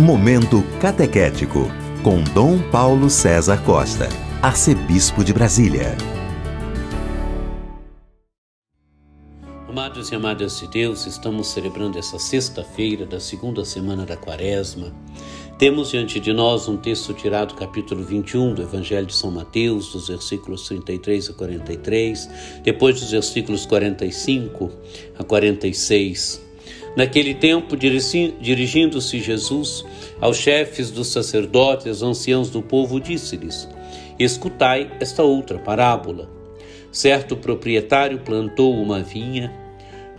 Momento Catequético, com Dom Paulo César Costa, Arcebispo de Brasília. Amados e amadas de Deus, estamos celebrando essa sexta-feira da segunda semana da Quaresma. Temos diante de nós um texto tirado do capítulo 21 do Evangelho de São Mateus, dos versículos 33 a 43, depois dos versículos 45 a 46. Naquele tempo, dirigindo-se Jesus aos chefes dos sacerdotes, aos anciãos do povo, disse-lhes: Escutai esta outra parábola. Certo proprietário plantou uma vinha,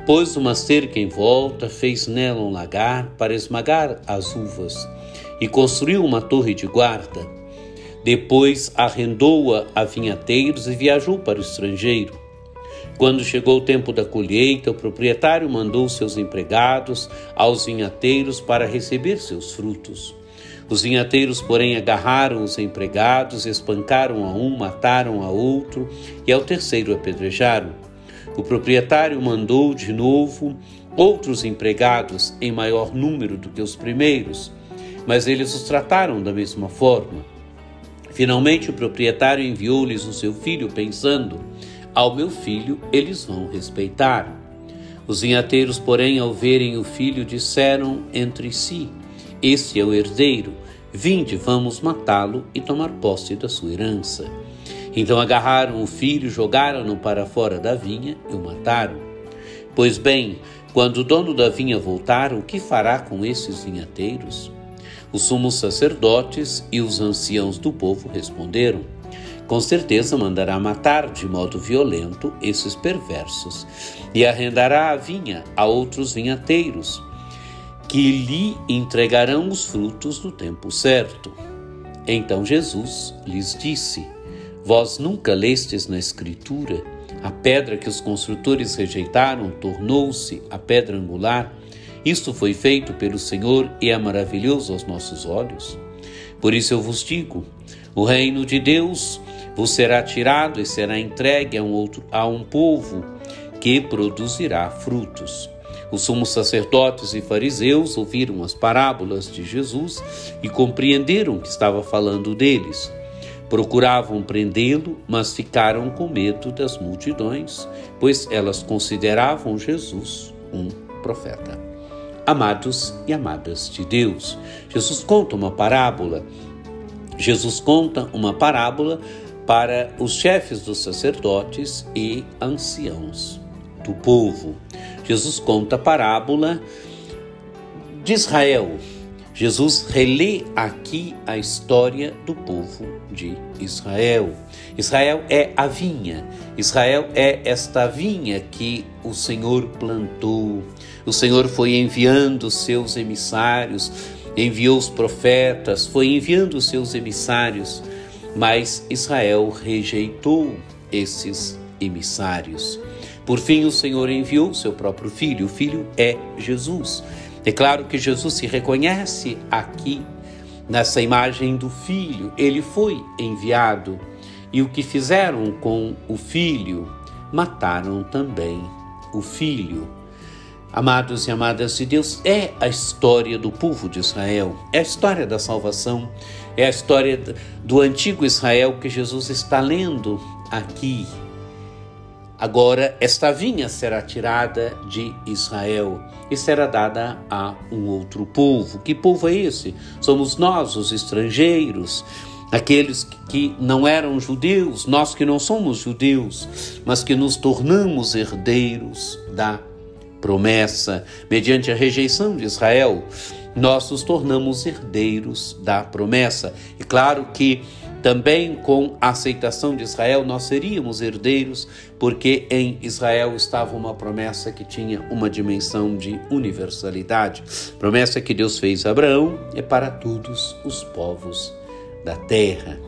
pôs uma cerca em volta, fez nela um lagar para esmagar as uvas e construiu uma torre de guarda. Depois arrendou-a a vinhateiros e viajou para o estrangeiro. Quando chegou o tempo da colheita, o proprietário mandou seus empregados aos vinhateiros para receber seus frutos. Os vinhateiros, porém, agarraram os empregados, espancaram a um, mataram a outro e ao terceiro apedrejaram. O proprietário mandou de novo outros empregados em maior número do que os primeiros, mas eles os trataram da mesma forma. Finalmente, o proprietário enviou-lhes o seu filho, pensando: ao meu filho eles vão respeitar. Os vinhateiros, porém, ao verem o filho, disseram entre si: Este é o herdeiro, vinde, vamos matá-lo e tomar posse da sua herança. Então agarraram o filho, jogaram-no para fora da vinha e o mataram. Pois bem, quando o dono da vinha voltar, o que fará com esses vinhateiros? Os sumos sacerdotes e os anciãos do povo responderam: com certeza mandará matar de modo violento esses perversos e arrendará a vinha a outros vinhateiros, que lhe entregarão os frutos no tempo certo. Então Jesus lhes disse: Vós nunca lestes na Escritura a pedra que os construtores rejeitaram tornou-se a pedra angular? Isto foi feito pelo Senhor e é maravilhoso aos nossos olhos. Por isso eu vos digo: o reino de Deus vos será tirado e será entregue a um, outro, a um povo que produzirá frutos. Os sumos sacerdotes e fariseus ouviram as parábolas de Jesus e compreenderam que estava falando deles. Procuravam prendê-lo, mas ficaram com medo das multidões, pois elas consideravam Jesus um profeta. Amados e amadas de Deus, Jesus conta uma parábola. Jesus conta uma parábola para os chefes dos sacerdotes e anciãos do povo. Jesus conta a parábola de Israel. Jesus relê aqui a história do povo de Israel. Israel é a vinha, Israel é esta vinha que o Senhor plantou. O Senhor foi enviando seus emissários, enviou os profetas, foi enviando seus emissários mas Israel rejeitou esses emissários. Por fim, o Senhor enviou seu próprio filho. O filho é Jesus. É claro que Jesus se reconhece aqui nessa imagem do filho. Ele foi enviado. E o que fizeram com o filho? Mataram também o filho. Amados e amadas de Deus, é a história do povo de Israel, é a história da salvação, é a história do antigo Israel que Jesus está lendo aqui. Agora, esta vinha será tirada de Israel e será dada a um outro povo. Que povo é esse? Somos nós, os estrangeiros, aqueles que não eram judeus, nós que não somos judeus, mas que nos tornamos herdeiros da promessa, mediante a rejeição de Israel, nós nos tornamos herdeiros da promessa. E claro que também com a aceitação de Israel nós seríamos herdeiros, porque em Israel estava uma promessa que tinha uma dimensão de universalidade. Promessa que Deus fez a Abraão é para todos os povos da terra.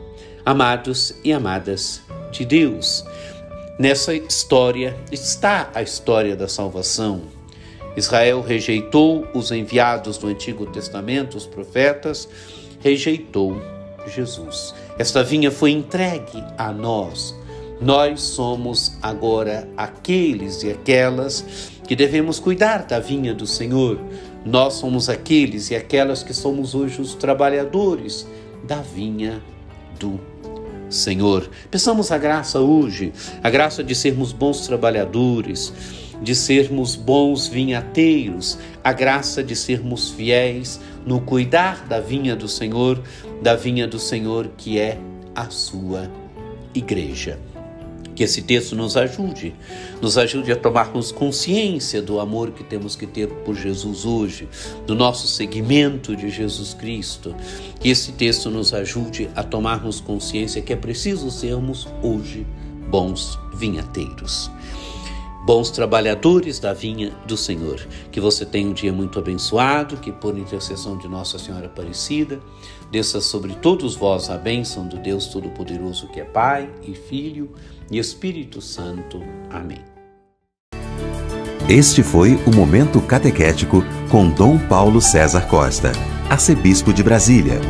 Amados e amadas de Deus, Nessa história está a história da salvação. Israel rejeitou os enviados do Antigo Testamento, os profetas, rejeitou Jesus. Esta vinha foi entregue a nós. Nós somos agora aqueles e aquelas que devemos cuidar da vinha do Senhor. Nós somos aqueles e aquelas que somos hoje os trabalhadores da vinha do Senhor. Peçamos a graça hoje, a graça de sermos bons trabalhadores, de sermos bons vinhateiros, a graça de sermos fiéis no cuidar da vinha do Senhor, da vinha do Senhor que é a sua igreja. Que esse texto nos ajude, nos ajude a tomarmos consciência do amor que temos que ter por Jesus hoje, do nosso seguimento de Jesus Cristo. Que esse texto nos ajude a tomarmos consciência que é preciso sermos hoje bons vinhateiros bons trabalhadores da vinha do Senhor. Que você tenha um dia muito abençoado, que por intercessão de Nossa Senhora Aparecida, desça sobre todos vós a bênção do Deus Todo-Poderoso, que é Pai e Filho e Espírito Santo. Amém. Este foi o Momento Catequético com Dom Paulo César Costa, arcebispo de Brasília